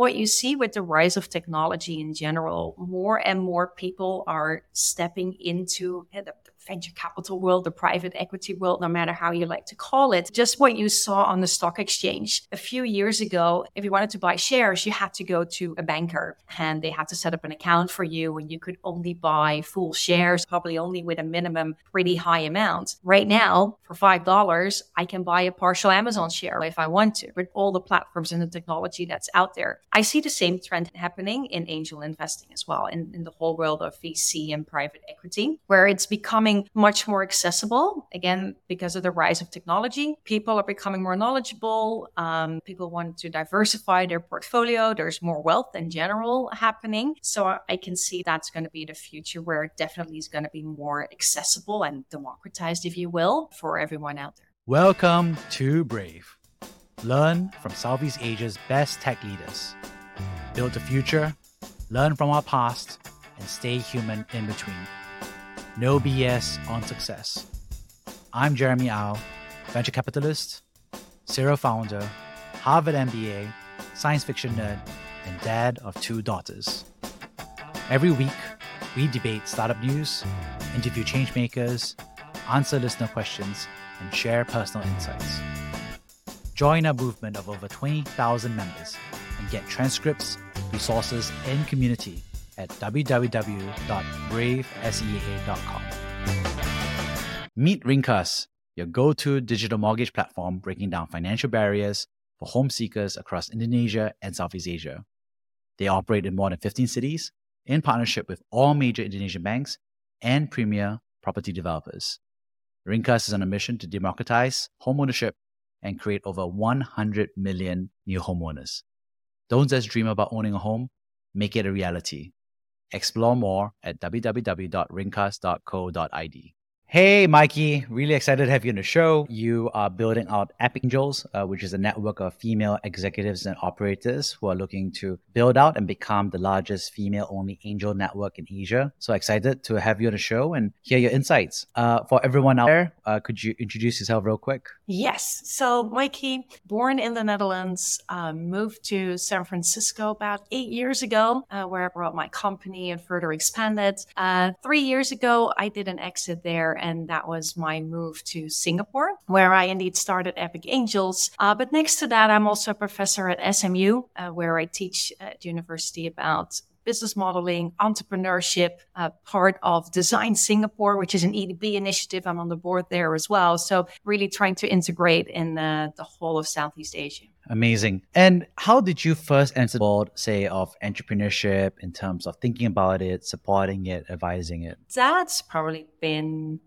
what you see with the rise of technology in general, more and more people are stepping into the venture capital world, the private equity world, no matter how you like to call it. Just what you saw on the stock exchange. A few years ago, if you wanted to buy shares, you had to go to a banker and they had to set up an account for you and you could only buy full shares, probably only with a minimum pretty high amount. Right now, for $5, I can buy a partial Amazon share if I want to, with all the platforms and the technology that's out there. I see the same trend happening in angel investing as well, in, in the whole world of VC and private equity, where it's becoming much more accessible again because of the rise of technology. People are becoming more knowledgeable. Um, people want to diversify their portfolio. There's more wealth in general happening. So I can see that's going to be the future where it definitely is going to be more accessible and democratized, if you will, for everyone out there. Welcome to Brave. Learn from Southeast Asia's best tech leaders. Build the future, learn from our past, and stay human in between. No BS on success. I'm Jeremy Au, venture capitalist, serial founder, Harvard MBA, science fiction nerd, and dad of two daughters. Every week, we debate startup news, interview changemakers, answer listener questions, and share personal insights. Join our movement of over 20,000 members and get transcripts, resources, and community at www.bravesea.com. Meet Ringkas, your go to digital mortgage platform breaking down financial barriers for home seekers across Indonesia and Southeast Asia. They operate in more than 15 cities in partnership with all major Indonesian banks and premier property developers. Ringkas is on a mission to democratize homeownership and create over 100 million new homeowners. Don't just dream about owning a home, make it a reality. Explore more at www.ringkas.co.id. Hey, Maaike, really excited to have you on the show. You are building out Epic Angels, uh, which is a network of female executives and operators who are looking to build out and become the largest female only angel network in Asia. So excited to have you on the show and hear your insights. Uh, for everyone out there, uh, could you introduce yourself real quick? Yes. So, Maaike, born in the Netherlands, uh, moved to San Francisco about eight years ago, uh, where I brought my company and further expanded. Uh, three years ago, I did an exit there and that was my move to Singapore, where I indeed started Epic Angels. Uh, but next to that, I'm also a professor at SMU, uh, where I teach at university about business modeling, entrepreneurship, uh, part of Design Singapore, which is an EDB initiative. I'm on the board there as well. So really trying to integrate in uh, the whole of Southeast Asia. Amazing. And how did you first enter the world, say, of entrepreneurship in terms of thinking about it, supporting it, advising it? That's probably been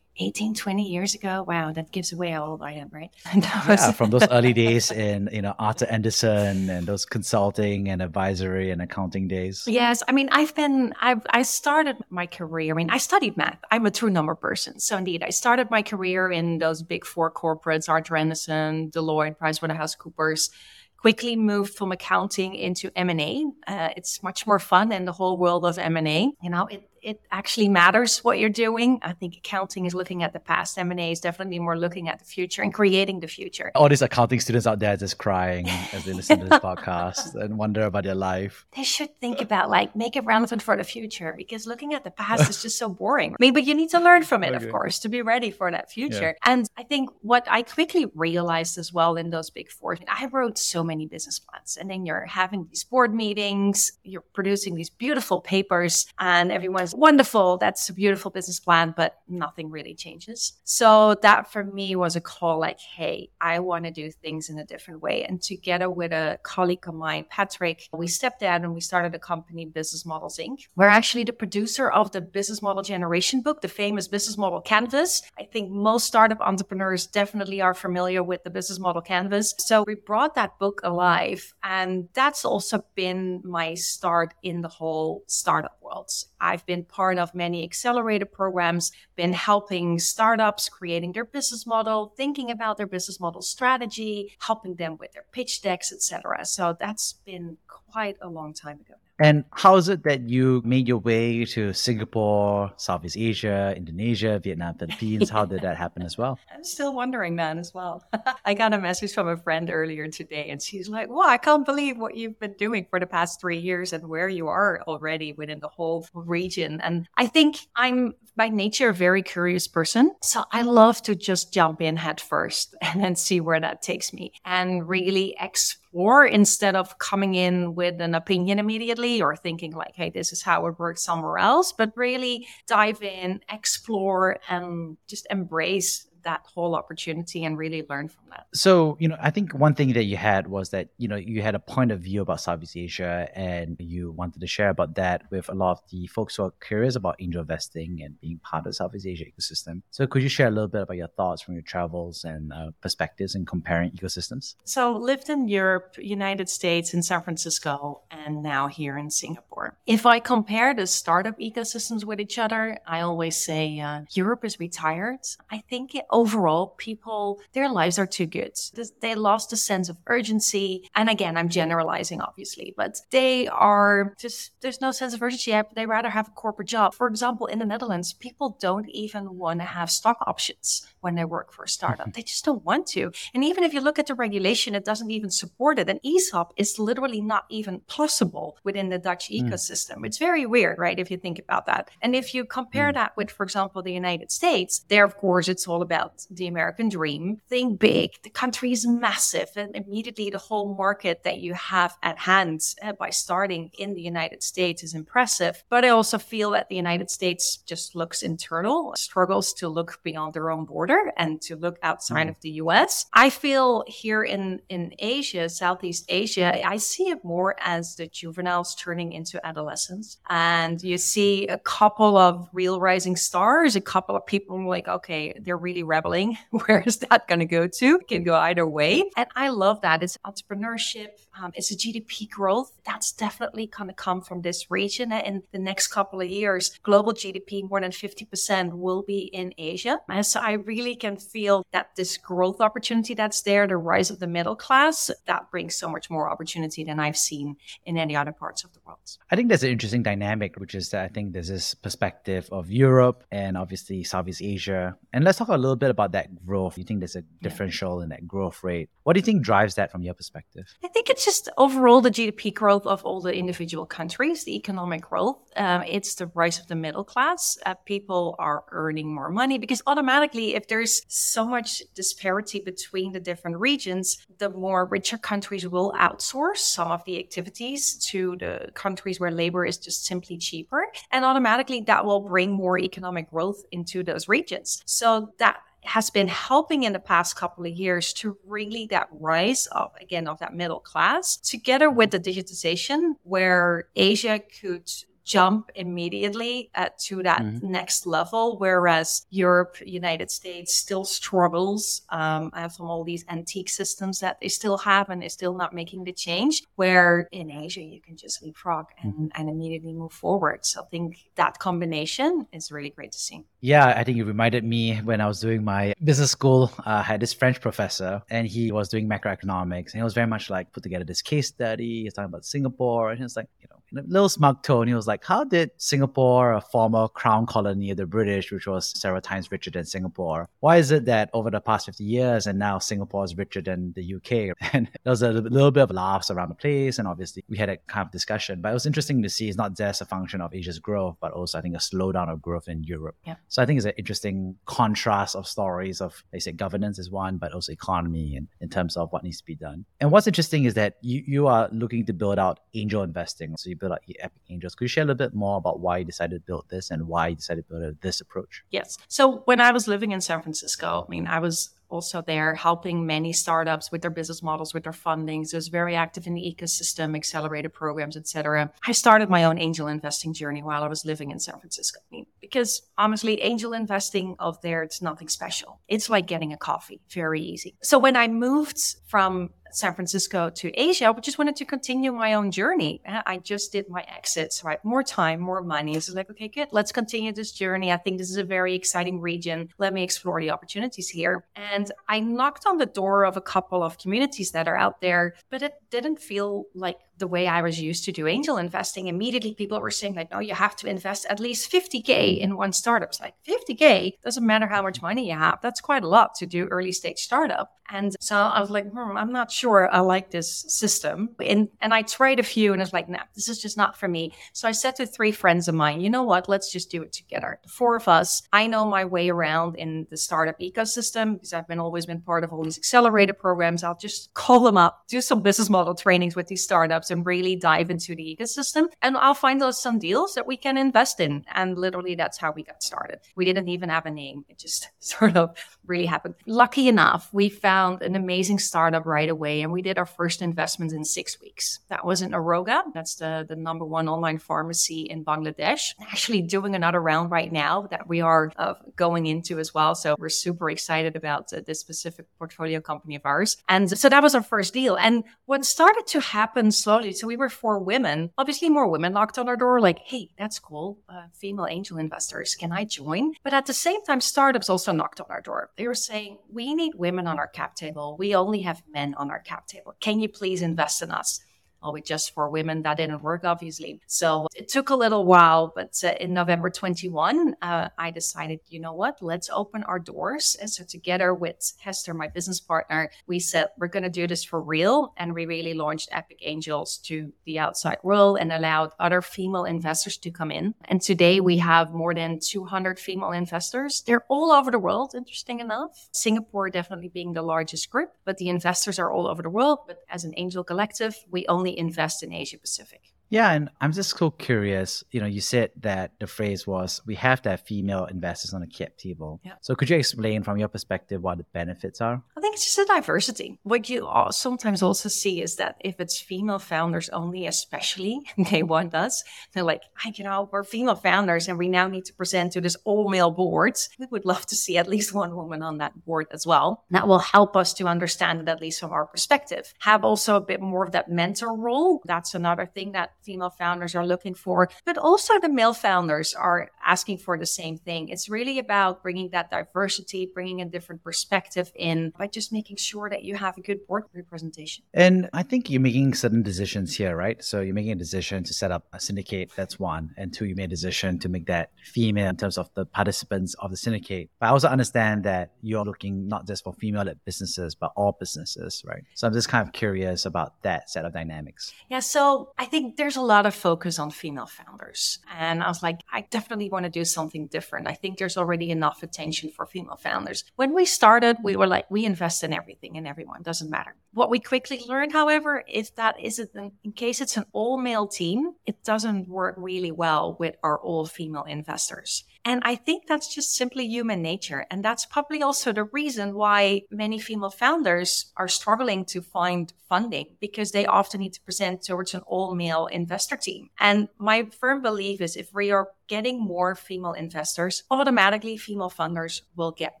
18, 20 years ago. Wow, that gives away how old I am, right? yeah, from those early days in, you know, Arthur Andersen and those consulting and advisory and accounting days. Yes. I mean, I've been, I've, I started my career. I mean, I studied math. I'm a true number person. So indeed, I started my career in those big four corporates, Arthur Andersen, Deloitte, PricewaterhouseCoopers quickly moved from accounting into M&A. Uh, it's much more fun in the whole world of M&A. You know, it, it actually matters what you're doing. I think accounting is looking at the past. M&A is definitely more looking at the future and creating the future. All these accounting students out there just crying as they listen to this podcast and wonder about their life. They should think about like make it relevant for the future because looking at the past is just so boring. I mean, but you need to learn from it, okay. of course, to be ready for that future. Yeah. And I think what I quickly realized as well in those big four, I wrote so many business plans and then you're having these board meetings, you're producing these beautiful papers and everyone's wonderful. That's a beautiful business plan, but nothing really changes. So that for me was a call like, hey, I want to do things in a different way. And together with a colleague of mine, Patrick, we stepped out and we started a company, Business Models Inc. We're actually the producer of the business model generation book, the famous business model canvas. I think most startup entrepreneurs definitely are familiar with the business model canvas. So we brought that book alive. And that's also been my start in the whole startup world. I've been part of many accelerator programs, been helping startups creating their business model, thinking about their business model strategy, helping them with their pitch decks, etc. So that's been quite a long time ago. And how is it that you made your way to Singapore, Southeast Asia, Indonesia, Vietnam, Philippines? How did that happen as well? I'm still wondering that as well. I got a message from a friend earlier today, and she's like, Wow, I can't believe what you've been doing for the past three years and where you are already within the whole region. And I think I'm by nature a very curious person. So I love to just jump in head first and then see where that takes me and really explore instead of coming in with an opinion immediately or thinking like, hey, this is how it works somewhere else, but really dive in, explore and just embrace that whole opportunity and really learn from that. So, you know, I think one thing that you had was that, you know, you had a point of view about Southeast Asia and you wanted to share about that with a lot of the folks who are curious about angel investing and being part of the Southeast Asia ecosystem. So, could you share a little bit about your thoughts from your travels and uh, perspectives in comparing ecosystems? So, lived in Europe, United States, in San Francisco, and now here in Singapore. If I compare the startup ecosystems with each other, I always say uh, Europe is retired. I think it overall, people, their lives are too good. They lost a sense of urgency. And again, I'm generalizing, obviously, but they are just, there's no sense of urgency. They rather have a corporate job. For example, in the Netherlands, people don't even want to have stock options when they work for a startup. They just don't want to. And even if you look at the regulation, it doesn't even support it. An ESOP is literally not even possible within the Dutch mm. ecosystem. It's very weird, right? If you think about that. And if you compare mm. that with, for example, the United States, there, of course, it's all about the American dream. Think big. The country is massive. And immediately the whole market that you have at hand uh, by starting in the United States is impressive. But I also feel that the United States just looks internal, struggles to look beyond their own border border and to look outside mm. of the US. I feel here in, in Asia, Southeast Asia, I see it more as the juveniles turning into adolescents. And you see a couple of real rising stars, a couple of people like, okay, they're really rebelling. Where is that going to go to? It can go either way. And I love that. It's entrepreneurship. Um, it's a GDP growth. That's definitely going to come from this region. In the next couple of years, global GDP, more than 50% will be in Asia. And so I really really can feel that this growth opportunity that's there, the rise of the middle class, that brings so much more opportunity than I've seen in any other parts of the world. I think there's an interesting dynamic, which is that I think there's this perspective of Europe and obviously Southeast Asia. And let's talk a little bit about that growth. You think there's a differential yeah. in that growth rate. What do you think drives that from your perspective? I think it's just overall the GDP growth of all the individual countries, the economic growth. Um, it's the rise of the middle class. Uh, people are earning more money because automatically, if there's so much disparity between the different regions, the more richer countries will outsource some of the activities to the countries where labor is just simply cheaper. And automatically that will bring more economic growth into those regions. So that has been helping in the past couple of years to really that rise of again of that middle class together with the digitization where asia could jump immediately uh, to that mm-hmm. next level, whereas Europe, United States still struggles um, from all these antique systems that they still have and they're still not making the change. Where in Asia, you can just leapfrog and, mm-hmm. and immediately move forward. So I think that combination is really great to see. Yeah, I think it reminded me when I was doing my business school. Uh, I had this French professor, and he was doing macroeconomics, and he was very much like put together this case study. He's talking about Singapore, and he's like, you know, little smug tone, he was like, How did Singapore, a former crown colony of the British, which was several times richer than Singapore, why is it that over the past 50 years and now Singapore is richer than the UK? And there was a little bit of laughs around the place. And obviously, we had a kind of discussion. But it was interesting to see it's not just a function of Asia's growth, but also, I think, a slowdown of growth in Europe. Yeah. So I think it's an interesting contrast of stories of, they say, governance is one, but also economy and in terms of what needs to be done. And what's interesting is that you, you are looking to build out angel investing. So you build out Epic Angels. Could you share a little bit more about why you decided to build this and why you decided to build this approach? Yes. So when I was living in San Francisco, I mean, I was also there helping many startups with their business models, with their fundings. I was very active in the ecosystem, accelerated programs, etc. I started my own angel investing journey while I was living in San Francisco. I mean, because honestly, angel investing out there, it's nothing special. It's like getting a coffee, very easy. So when I moved from San Francisco to Asia, I just wanted to continue my own journey. Uh, I just did my exits, right? More time, more money. So like, okay, good. Let's continue this journey. I think this is a very exciting region. Let me explore the opportunities here. And I knocked on the door of a couple of communities that are out there, but it didn't feel like the way I was used to do angel investing, immediately people were saying like, no, you have to invest at least 50K in one startup. It's like 50K doesn't matter how much money you have. That's quite a lot to do early stage startup. And so I was like, hmm, I'm not sure I like this system. And, and I tried a few and I was like, nah, this is just not for me. So I said to three friends of mine, you know what? Let's just do it together. The four of us, I know my way around in the startup ecosystem because I've been always been part of all these accelerator programs. I'll just call them up, do some business model trainings with these startups and really dive into the ecosystem. And I'll find those some deals that we can invest in. And literally that's how we got started. We didn't even have a name. It just sort of really happened. Lucky enough, we found an amazing startup right away and we did our first investment in six weeks. That was in Arogga. That's the, the number one online pharmacy in Bangladesh. Actually doing another round right now that we are uh, going into as well. So we're super excited about uh, this specific portfolio company of ours. And so that was our first deal. And what started to happen slowly, so we were four women, obviously more women knocked on our door like, hey, that's cool. Uh, female angel investors, can I join? But at the same time, startups also knocked on our door. They were saying, we need women on our cap table. We only have men on our cap table. Can you please invest in us? Oh, with just for women. That didn't work, obviously. So it took a little while, but uh, in November 21, uh, I decided, you know what, let's open our doors. And so together with Hester, my business partner, we said, we're going to do this for real. And we really launched Epic Angels to the outside world and allowed other female investors to come in. And today we have more than 200 female investors. They're all over the world, interesting enough. Singapore definitely being the largest group, but the investors are all over the world. But as an angel collective, we only only invest in Asia Pacific. Yeah, and I'm just so curious. You know, you said that the phrase was we have to have female investors on the cap table. Yeah. So could you explain from your perspective what the benefits are? I think it's just a diversity. What you sometimes also see is that if it's female founders only, especially they want us, they're like, you know, we're female founders and we now need to present to this all male board. We would love to see at least one woman on that board as well. That will help us to understand it at least from our perspective. Have also a bit more of that mentor role. That's another thing that female founders are looking for, but also the male founders are asking for the same thing. It's really about bringing that diversity, bringing a different perspective in by just making sure that you have a good board representation. And I think you're making certain decisions here, right? So you're making a decision to set up a syndicate. That's one. And two, you made a decision to make that female in terms of the participants of the syndicate. But I also understand that you're looking not just for female businesses, but all businesses, right? So I'm just kind of curious about that set of dynamics. Yeah. So I think there there's a lot of focus on female founders. And I was like, I definitely want to do something different. I think there's already enough attention for female founders. When we started, we were like, we invest in everything and everyone, doesn't matter. What we quickly learned, however, is that is it in case it's an all male team, it doesn't work really well with our all female investors. And I think that's just simply human nature. And that's probably also the reason why many female founders are struggling to find funding because they often need to present towards an all male investor team. And my firm belief is if we are getting more female investors, automatically female funders will get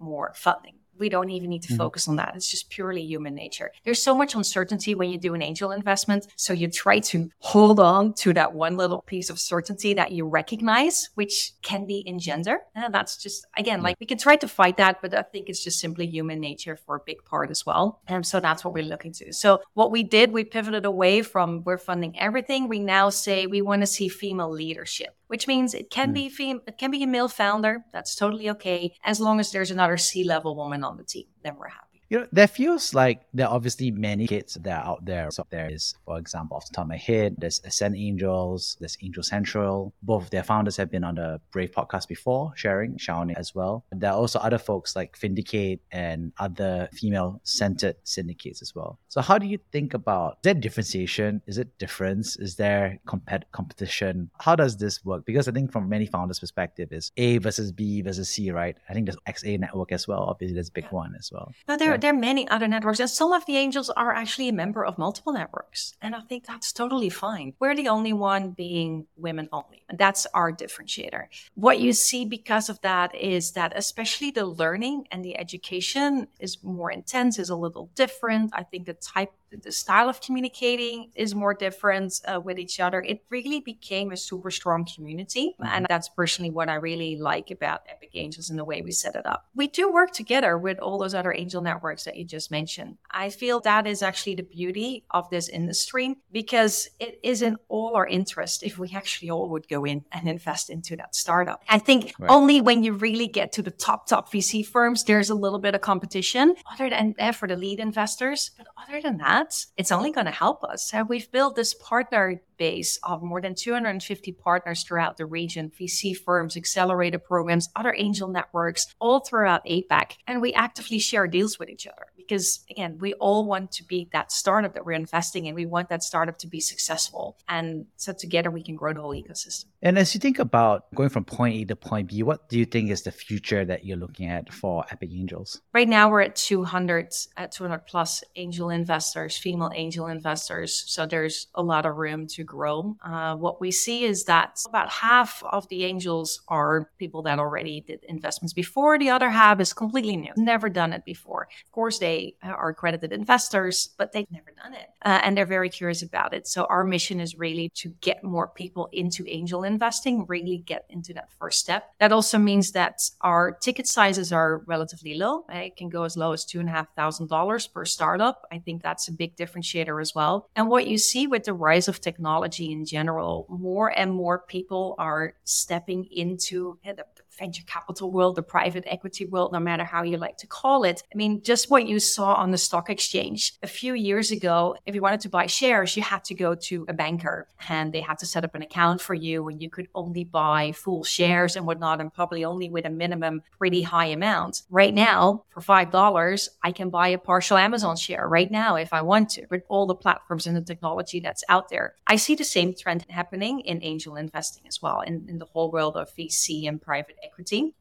more funding we don't even need to mm-hmm. focus on that. It's just purely human nature. There's so much uncertainty when you do an angel investment. So you try to hold on to that one little piece of certainty that you recognize, which can be in gender. And that's just, again, like we can try to fight that, but I think it's just simply human nature for a big part as well. And so that's what we're looking to. So what we did, we pivoted away from we're funding everything. We now say we want to see female leadership which means it can mm. be fem- it can be a male founder. That's totally okay as long as there's another C level woman on the team. Then we're happy. You know, there feels like there are obviously many kids that are out there. So there is, for example, off the top of my head, there's Ascend Angels, there's Angel Central. Both their founders have been on the Brave podcast before, sharing, Shawnee as well. There are also other folks like Vindicate and other female-centered syndicates as well. So how do you think about is there differentiation? Is it difference? Is there compet- competition? How does this work? Because I think from many founders' perspective is A versus B versus C, right? I think there's XA network as well. Obviously, there's a big one as well. But there there are many other networks, and some of the angels are actually a member of multiple networks. And I think that's totally fine. We're the only one being women only. And that's our differentiator. What you see because of that is that especially the learning and the education is more intense, is a little different. I think the type the style of communicating is more different uh, with each other. It really became a super strong community. Mm-hmm. And that's personally what I really like about Epic Angels and the way we set it up. We do work together with all those other angel networks that you just mentioned. I feel that is actually the beauty of this industry because it is in all our interest if we actually all would go in and invest into that startup. I think right. only when you really get to the top, top VC firms, there's a little bit of competition other than uh, for the lead investors. But other than that, it's only going to help us. So we've built this partner base of more than 250 partners throughout the region, VC firms, accelerator programs, other angel networks, all throughout APAC. And we actively share deals with each other because, again, we all want to be that startup that we're investing in. We want that startup to be successful. And so together we can grow the whole ecosystem. And as you think about going from point A to point B, what do you think is the future that you're looking at for Epic Angels? Right now, we're at 200, at 200 plus angel investors, female angel investors. So there's a lot of room to grow. Uh, what we see is that about half of the angels are people that already did investments before. The other half is completely new, never done it before. Of course, they are accredited investors, but they've never done it. Uh, and they're very curious about it. So our mission is really to get more people into angel investing, really get into that first step. That also means that our ticket sizes are relatively low. It can go as low as two and a half thousand dollars per startup. I think that's a big differentiator as well. And what you see with the rise of technology technology in general, more and more people are stepping into the venture capital world, the private equity world, no matter how you like to call it. I mean, just what you saw on the stock exchange a few years ago, if you wanted to buy shares, you had to go to a banker and they had to set up an account for you and you could only buy full shares and whatnot and probably only with a minimum pretty high amount. Right now, for $5, I can buy a partial Amazon share right now if I want to with all the platforms and the technology that's out there. I see the same trend happening in angel investing as well in, in the whole world of VC and private equity,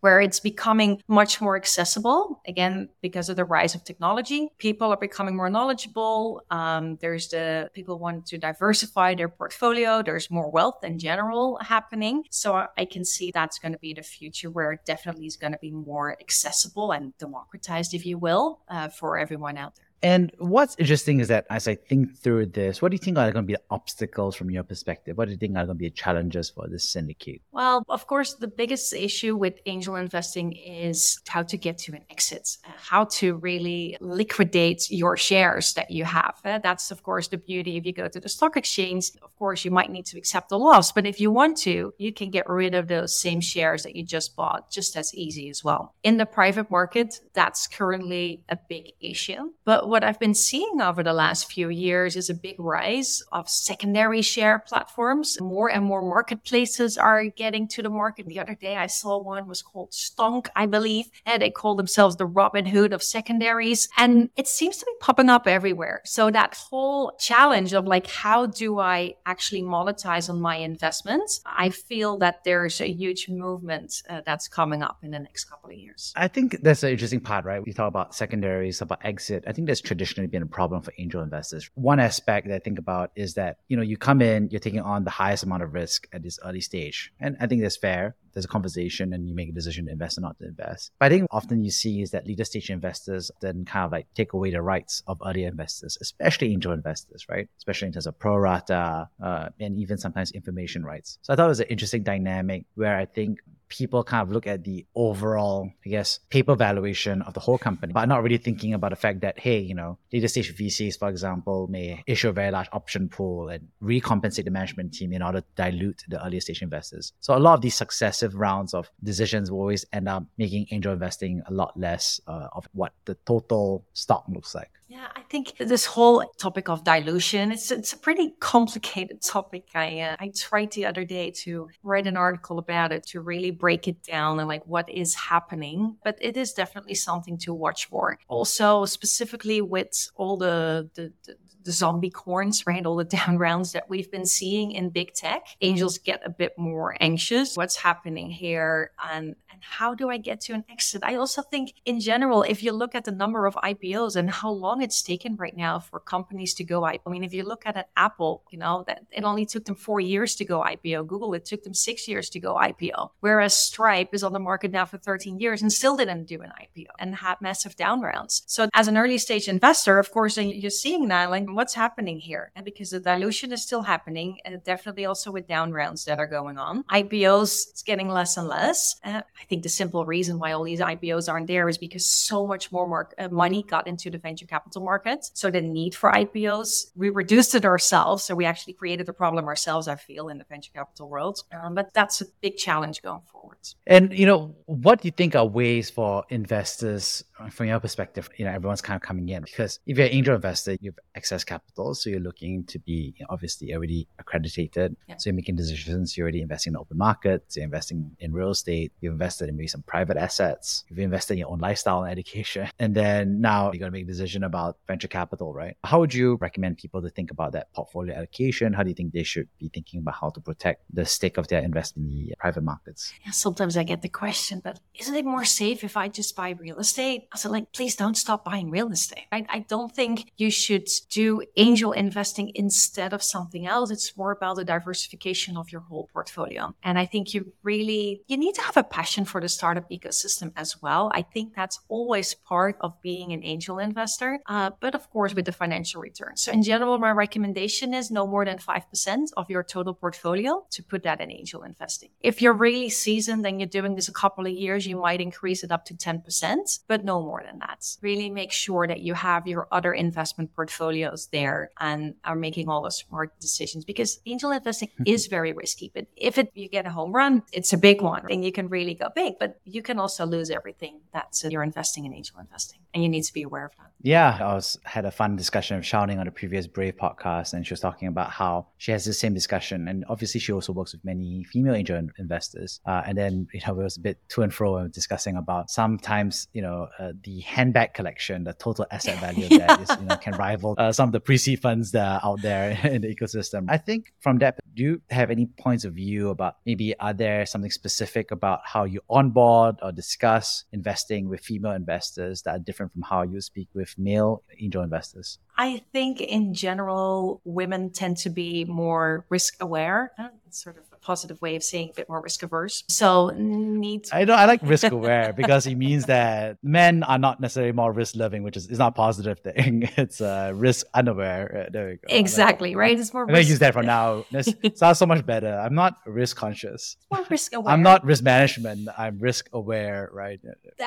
where it's becoming much more accessible. Again, because of the rise of technology, people are becoming more knowledgeable. Um, there's the people want to diversify their portfolio. There's more wealth in general happening. So I can see that's going to be the future where it definitely is going to be more accessible and democratized, if you will, uh, for everyone out there. And what's interesting is that as I think through this, what do you think are going to be the obstacles from your perspective? What do you think are going to be the challenges for this syndicate? Well, of course, the biggest issue with angel investing is how to get to an exit, how to really liquidate your shares that you have. Uh, that's, of course, the beauty. If you go to the stock exchange, of course, you might need to accept a loss. But if you want to, you can get rid of those same shares that you just bought just as easy as well. In the private market, that's currently a big issue. But what I've been seeing over the last few years is a big rise of secondary share platforms. More and more marketplaces are getting to the market. The other day I saw one was called Stonk, I believe, and they call themselves the Robin Hood of secondaries. And it seems to be popping up everywhere. So that whole challenge of like, how do I actually monetize on my investments? I feel that there's a huge movement uh, that's coming up in the next couple of years. I think that's an interesting part, right? We talk about secondaries, about exit. I think there's has traditionally been a problem for angel investors. One aspect that I think about is that, you know, you come in, you're taking on the highest amount of risk at this early stage. And I think that's fair. There's a conversation and you make a decision to invest or not to invest. But I think often you see is that leader stage investors then kind of like take away the rights of earlier investors, especially angel investors, right? Especially in terms of pro rata uh, and even sometimes information rights. So I thought it was an interesting dynamic where I think people kind of look at the overall, I guess, paper valuation of the whole company, but not really thinking about the fact that, hey, you know, later stage VCs, for example, may issue a very large option pool and recompensate the management team in order to dilute the earlier stage investors. So a lot of these successive rounds of decisions will always end up making angel investing a lot less uh, of what the total stock looks like. Yeah, I think this whole topic of dilution, it's, it's a pretty complicated topic. I, uh, I tried the other day to write an article about it to really break it down and like what is happening, but it is definitely something to watch for. Also, specifically with all the, the, the the zombie corns, right? All the down rounds that we've been seeing in big tech. Angels get a bit more anxious. What's happening here? And and how do I get to an exit? I also think in general, if you look at the number of IPOs and how long it's taken right now for companies to go IPO, I mean, if you look at an Apple, you know, that it only took them four years to go IPO. Google, it took them six years to go IPO. Whereas Stripe is on the market now for 13 years and still didn't do an IPO and had massive down rounds. So as an early stage investor, of course, you're seeing that like what's happening here? And because the dilution is still happening, and definitely also with down rounds that are going on, IPOs it's getting less and less. Uh, I think the simple reason why all these IPOs aren't there is because so much more uh, money got into the venture capital market. So the need for IPOs, we reduced it ourselves. So we actually created the problem ourselves, I feel, in the venture capital world. Um, but that's a big challenge going forward. And, you know, what do you think are ways for investors, from your perspective, you know, everyone's kind of coming in? Because if you're an angel investor, you have excess capital. So you're looking to be you know, obviously already accredited. Yeah. So you're making decisions. You're already investing in the open markets. You're investing in real estate. You've invested in maybe some private assets. You've invested in your own lifestyle and education. And then now you're going to make a decision about venture capital, right? How would you recommend people to think about that portfolio allocation? How do you think they should be thinking about how to protect the stake of their investment in the private markets? Yeah, sometimes I get the question, but isn't it more safe if I just buy real estate? I said, like, please don't stop buying real estate. I, I don't think you should do angel investing instead of something else. It's more about the diversification of your whole portfolio. And I think you really, you need to have a passion for the startup ecosystem as well. I think that's always part of being an angel investor, uh, but of course with the financial return. So in general, my recommendation is no more than 5% of your total portfolio to put that in angel investing. If you're really seasoned and you're doing this a couple of years, you might increase it up to 10%, but no more than that. Really make sure that you have your other investment portfolios there and are making all the smart decisions because angel investing hmm. is very risky. But if it, you get a home run, it's a big one and you can really go big, but you can also lose everything that's you're investing in angel investing and you need to be aware of that. Yeah, I was had a fun discussion of shouting on the previous Brave podcast, and she was talking about how she has the same discussion, and obviously she also works with many female angel investors. Uh, and then you know it was a bit to and fro and discussing about sometimes you know uh, the handbag collection, the total asset value of that is, you know can rival uh, some of the pre-seed funds that are out there in the ecosystem. I think from that, do you have any points of view about maybe are there something specific about how you onboard or discuss investing with female investors that are different from how you speak with male angel investors? I think in general, women tend to be more risk aware. It's sort of a positive way of saying a bit more risk averse. So need. I know I like risk aware because it means that men are not necessarily more risk loving, which is, is not a positive thing. It's uh, risk unaware. Uh, there we go. Exactly like, right. It's more. I'm gonna use that for now. It sounds so much better. I'm not risk conscious. More risk aware. I'm not risk management. I'm risk aware. Right.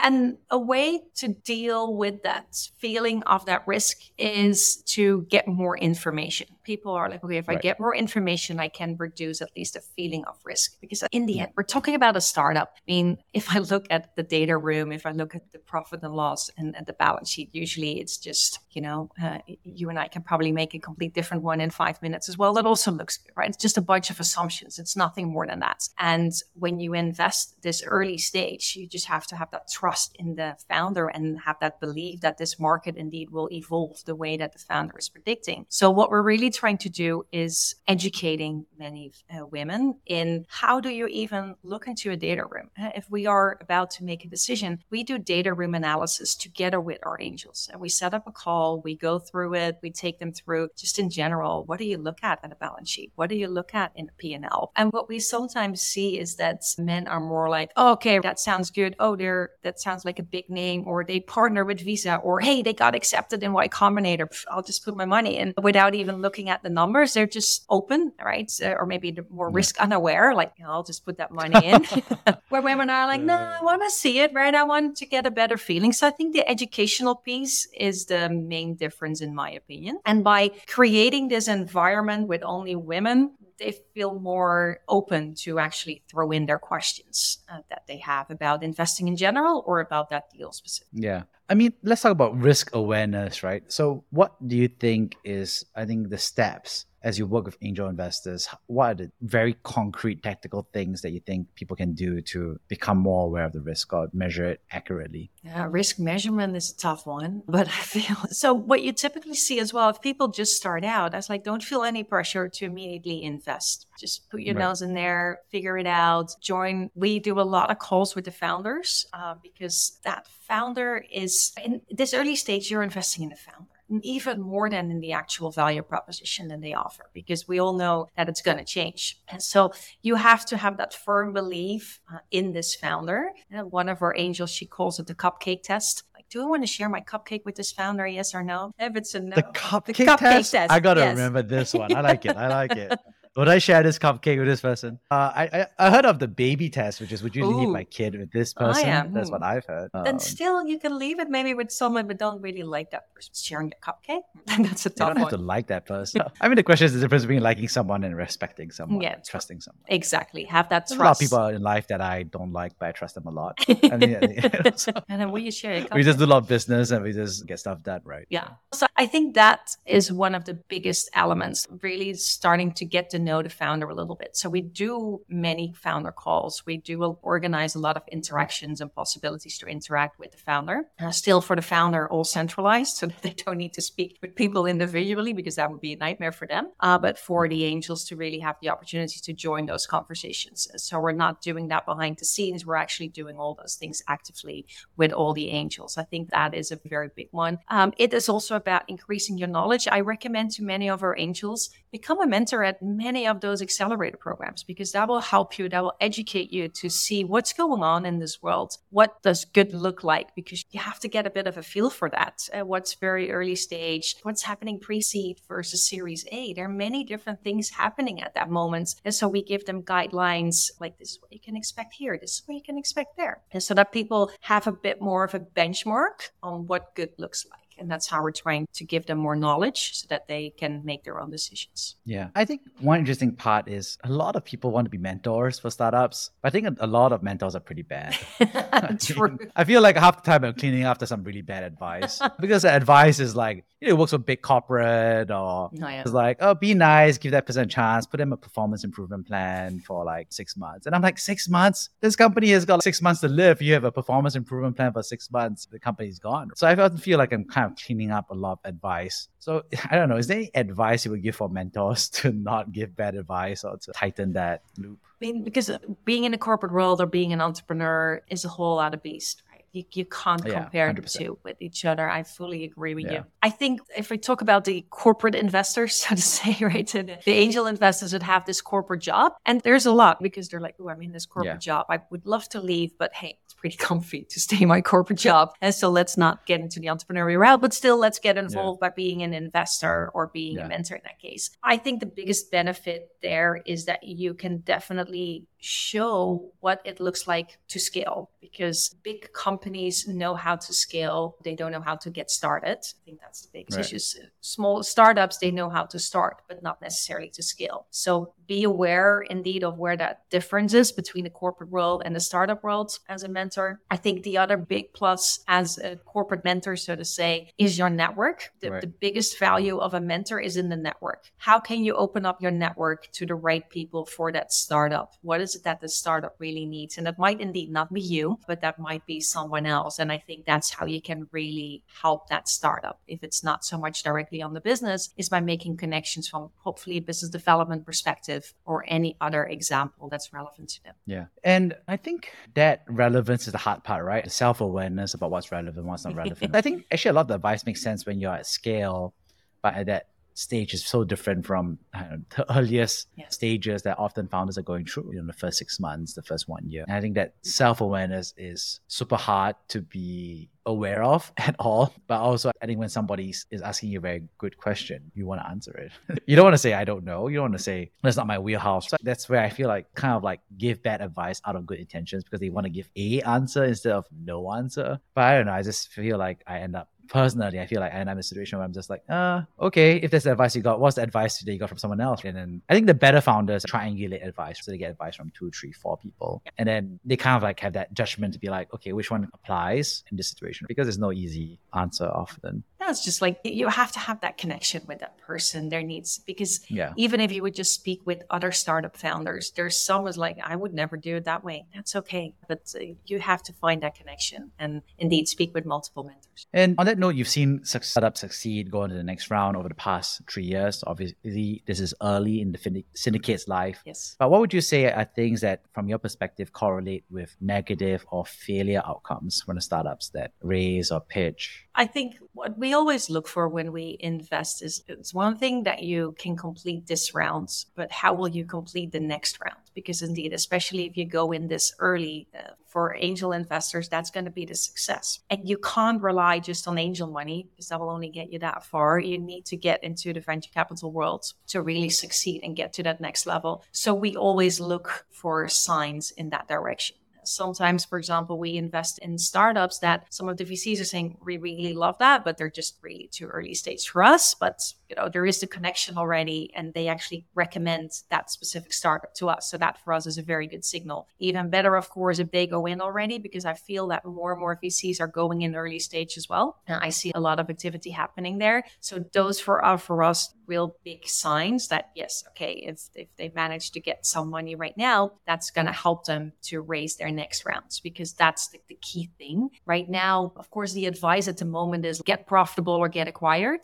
And a way to deal with that feeling of that risk is to get more information. People are like, okay, if right. I get more information, I can reduce at least a feeling of risk. Because in the end, we're talking about a startup. I mean, if I look at the data room, if I look at the profit and loss and, and the balance sheet, usually it's just, you know, uh, you and I can probably make a complete different one in five minutes as well. That also looks good, right? It's just a bunch of assumptions. It's nothing more than that. And when you invest this early stage, you just have to have that trust in the founder and have that belief that this market indeed will evolve the way that the founder is predicting. So what we're really trying to do is educating many uh, women in how do you even look into a data room? Uh, if we are about to make a decision, we do data room analysis together with our angels and we set up a call, we go through it, we take them through just in general, what do you look at in a balance sheet? What do you look at in a P&L? And what we sometimes see is that men are more like, oh, okay, that sounds good. Oh, they're, that sounds like a big name or they partner with Visa or hey, they got accepted in Y Combinator. I'll just put my money in without even looking at the numbers. They're just open, right? or maybe more risk unaware, like, you know, I'll just put that money in. Where women are like, no, I want to see it, right? I want to get a better feeling. So I think the educational piece is the main difference, in my opinion. And by creating this environment with only women, they feel more open to actually throw in their questions uh, that they have about investing in general or about that deal specifically. Yeah. I mean, let's talk about risk awareness, right? So, what do you think is, I think, the steps as you work with angel investors, what are the very concrete tactical things that you think people can do to become more aware of the risk or measure it accurately? Yeah, risk measurement is a tough one, but I feel so. What you typically see as well, if people just start out, that's like, don't feel any pressure to immediately invest. Just put your right. nose in there, figure it out, join. We do a lot of calls with the founders uh, because that founder is in this early stage, you're investing in the founder even more than in the actual value proposition that they offer, because we all know that it's going to change. And so you have to have that firm belief uh, in this founder. And one of our angels, she calls it the cupcake test Like, do I want to share my cupcake with this founder? Yes or no? If it's a no, the cupcake, the cupcake test? test? I gotta yes. remember this one. I like it. I like it. would I share this cupcake with this person? Uh, I, I, I heard of the baby test, which is would you Ooh. leave my kid with this person? That's what I've heard. Um, still, you can leave it maybe with someone, but don't really like that person sharing the cupcake. That's a tough You don't one. have to like that person. I mean, the question is the difference between liking someone and respecting someone, yeah, trusting someone. Exactly, have that There's trust. a lot of people in life that I don't like, but I trust them a lot. and, yeah, so, and then we share. A cupcake. We just do a lot of business and we just get stuff done right. Yeah. So I think that is one of the biggest elements. Really starting to get to know the founder a little bit. So we do many founder calls. We do organize a lot of interactions and possibilities to interact with the founder. Uh, still for the founder, all centralized so that they don't need to speak with people individually because that would be a nightmare for them. Uh, but for the angels to really have the opportunity to join those conversations. So we're not doing that behind the scenes. We're actually doing all those things actively with all the angels. I think that is a very big one. Um, it is also about increasing your knowledge. I recommend to many of our angels become a mentor at many of those accelerator accelerator programs because that will help you, that will educate you to see what's going on in this world. What does good look like? Because you have to get a bit of a feel for that. Uh, what's very early stage? What's happening pre seed versus series A? There are many different things happening at that moment. And so we give them guidelines like this is what you can expect here, this is what you can expect there. And so that people have a bit more of a benchmark on what good looks like. And that's how we're trying to give them more knowledge so that they can make their own decisions. Yeah. I think one interesting part is a lot of people want to be mentors for startups. But I think a lot of mentors are pretty bad. True. I feel like half the time I'm cleaning after some really bad advice because the advice is like, you know, it works for big corporate or oh, yeah. it's like, oh, be nice, give that person a chance, put them a performance improvement plan for like six months. And I'm like, six months? This company has got six months to live. You have a performance improvement plan for six months. The company's gone. So I often feel like I'm kind of cleaning up a lot of advice. So I don't know, is there any advice you would give for mentors to not give bad advice or to tighten that loop? I mean, because being in a corporate world or being an entrepreneur is a whole other beast. You, you can't compare 100%. the two with each other. I fully agree with yeah. you. I think if we talk about the corporate investors, so to say, right, the, the angel investors that have this corporate job, and there's a lot because they're like, oh, I'm in this corporate yeah. job. I would love to leave, but hey, pretty comfy to stay in my corporate job. And so let's not get into the entrepreneurial route, but still let's get involved by being an investor or being a mentor in that case. I think the biggest benefit there is that you can definitely show what it looks like to scale because big companies know how to scale they don't know how to get started i think that's the biggest right. issue small startups they know how to start but not necessarily to scale so be aware indeed of where that difference is between the corporate world and the startup world as a mentor i think the other big plus as a corporate mentor so to say is your network the, right. the biggest value of a mentor is in the network how can you open up your network to the right people for that startup what is it that the startup really needs? And that might indeed not be you, but that might be someone else. And I think that's how you can really help that startup. If it's not so much directly on the business, is by making connections from hopefully a business development perspective or any other example that's relevant to them. Yeah. And I think that relevance is the hard part, right? The self awareness about what's relevant, what's not relevant. I think actually a lot of the advice makes sense when you're at scale, but at that stage is so different from know, the earliest stages that often founders are going through in the first six months, the first one year. And I think that mm-hmm. self awareness is super hard to be aware of at all. But also, I think when somebody is asking you a very good question, you want to answer it. you don't want to say, I don't know. You don't want to say, that's not my wheelhouse. So that's where I feel like kind of like give bad advice out of good intentions because they want to give a answer instead of no answer. But I don't know. I just feel like I end up personally, I feel like I'm in a situation where I'm just like, uh, okay, if there's the advice you got, what's the advice that you got from someone else? And then I think the better founders triangulate advice. So they get advice from two, three, four people. And then they kind of like have that judgment to be like, okay, which one applies in this situation? Because there's no easy answer often. That's just like you have to have that connection with that person. their needs because yeah. even if you would just speak with other startup founders, there's some is like, I would never do it that way. That's okay. But uh, you have to find that connection and indeed speak with multiple mentors. And on that note, you've seen startups succeed, go into the next round over the past three years. Obviously, this is early in the syndicate's life. Yes. But what would you say are things that, from your perspective, correlate with negative or failure outcomes when the startups that raise or pitch? I think what we always look for when we invest is it's one thing that you can complete this round, but how will you complete the next round? because indeed, especially if you go in this early uh, for angel investors, that's going to be the success. And you can't rely just on angel money because that will only get you that far. You need to get into the venture capital world to really succeed and get to that next level. So we always look for signs in that direction. Sometimes, for example, we invest in startups that some of the VCs are saying, we really love that, but they're just really too early stage for us. But, you know, there is the connection already and they actually recommend that specific startup to us. So that for us is a very good signal. Even better, of course, if they go in already, because I feel that more and more VCs are going in early stage as well. And I see a lot of activity happening there. So those for, are for us real big signs that yes, okay, if, if they manage to get some money right now, that's going to help them to raise their next rounds because that's the, the, key thing right now. Of course, the advice at the moment is get profitable or get acquired.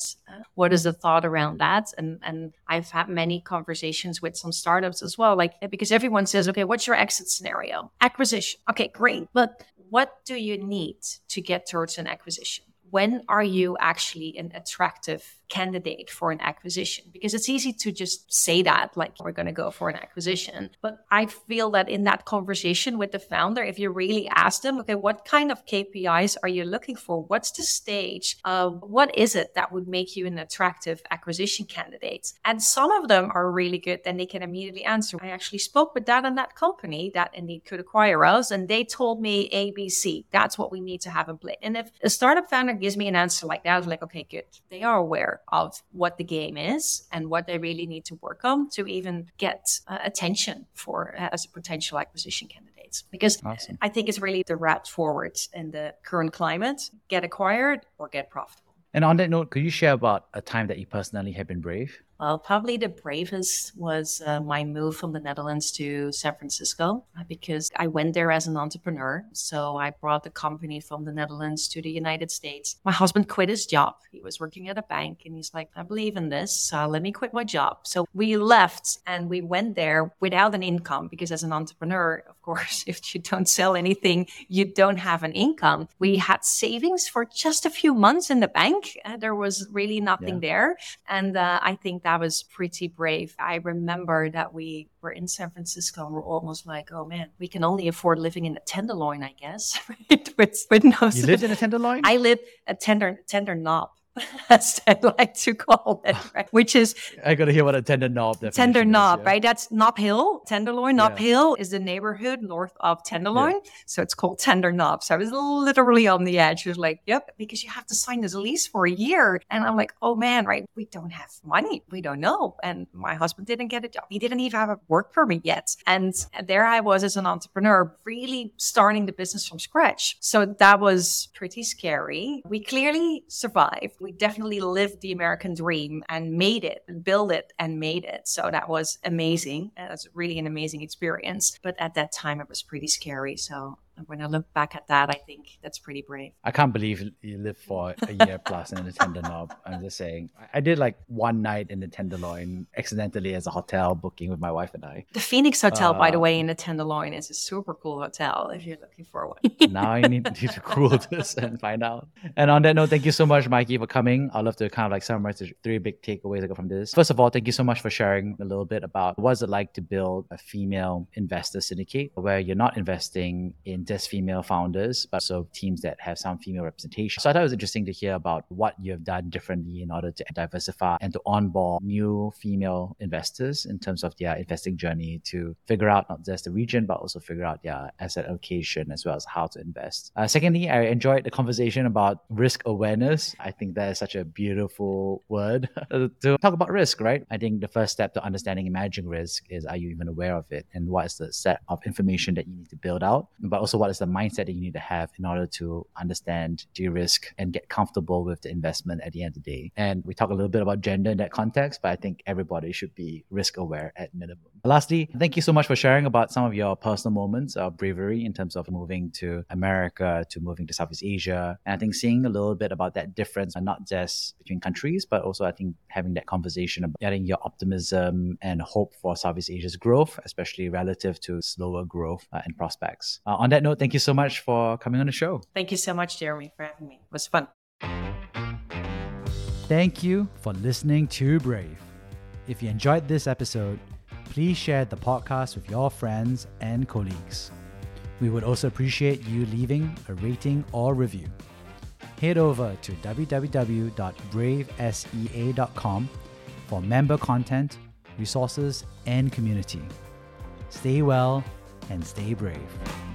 What is the thought around that? And and I've had many conversations with some startups as well, like because everyone says, okay, what's your exit scenario? Acquisition. Okay, great, but what do you need to get towards an acquisition? When are you actually an attractive candidate for an acquisition because it's easy to just say that like we're going to go for an acquisition. But i feel that in that conversation with the founder if you really ask them okay what kind of kpis are you looking for? What's the stage uh, what is it that would make you an attractive acquisition candidate and some of them are really good then they can immediately answer i actually spoke with that and that company that indeed could acquire us and they told me abc that's what we need to have in place and if a startup founder gives me an answer like that i was like okay good they are aware of what the game is and what they really need to work on to even get uh, attention for uh, as a potential acquisition candidate. Because awesome. I think it's really the route forward in the current climate: get acquired or get profitable. And on that note, could you share about a time that you personally have been brave? Well, probably the bravest was uh, my move from the Netherlands to San Francisco uh, because I went there as an entrepreneur. So I brought the company from the Netherlands to the United States. My husband quit his job. He was working at a bank and he's like, I believe in this. So let me quit my job. So we left and we went there without an income because as an entrepreneur, of course, if you don't sell anything, you don't have an income. We had savings for just a few months in the bank. Uh, there was really nothing yeah. there. And uh, I think that was pretty brave. I remember that we were in San Francisco and we're almost like, oh man, we can only afford living in a tenderloin, I guess. with, with no you lived in a tenderloin? I lived a tender tender knob. As I like to call it, right? which is I got to hear what a tender knob. Tender knob, yeah. right? That's Nob Hill, Tenderloin. Nob yeah. Hill is the neighborhood north of Tenderloin, yeah. so it's called Tender Knob. So I was literally on the edge. It was like, yep, because you have to sign this lease for a year, and I'm like, oh man, right? We don't have money. We don't know. And my husband didn't get a job. He didn't even have a work permit yet, and there I was as an entrepreneur, really starting the business from scratch. So that was pretty scary. We clearly survived we definitely lived the American dream and made it and built it and made it. So that was amazing. It was really an amazing experience. But at that time, it was pretty scary. So when I look back at that, I think that's pretty brave. I can't believe you lived for a year plus in the Tenderloin. I'm just saying. I did like one night in the Tenderloin accidentally as a hotel booking with my wife and I. The Phoenix Hotel, uh, by the uh, way, in the Tenderloin is a super cool hotel if you're looking for one. now I need, need to Google this and find out. And on that note, thank you so much, Maaike, for coming. I'd love to kind of like summarize the three big takeaways I got from this. First of all, thank you so much for sharing a little bit about what's it like to build a female investor syndicate where you're not investing in just female founders, but also teams that have some female representation. So I thought it was interesting to hear about what you have done differently in order to diversify and to onboard new female investors in terms of their investing journey to figure out not just the region, but also figure out their asset allocation as well as how to invest. Uh, secondly, I enjoyed the conversation about risk awareness. I think that is such a beautiful word to talk about risk, right? I think the first step to understanding and managing risk is are you even aware of it and what is the set of information that you need to build out, but also what is the mindset that you need to have in order to understand, de-risk, and get comfortable with the investment at the end of the day. And we talk a little bit about gender in that context, but I think everybody should be risk aware at minimum. Lastly, thank you so much for sharing about some of your personal moments of bravery in terms of moving to America, to moving to Southeast Asia. And I think seeing a little bit about that difference, and not just between countries, but also I think having that conversation about getting your optimism and hope for Southeast Asia's growth, especially relative to slower growth uh, and prospects. Uh, on that note, thank you so much for coming on the show. Thank you so much, Jeremy, for having me. It was fun. Thank you for listening to Brave. If you enjoyed this episode, please share the podcast with your friends and colleagues. We would also appreciate you leaving a rating or review. Head over to www.bravesea.com for member content, resources, and community. Stay well and stay brave.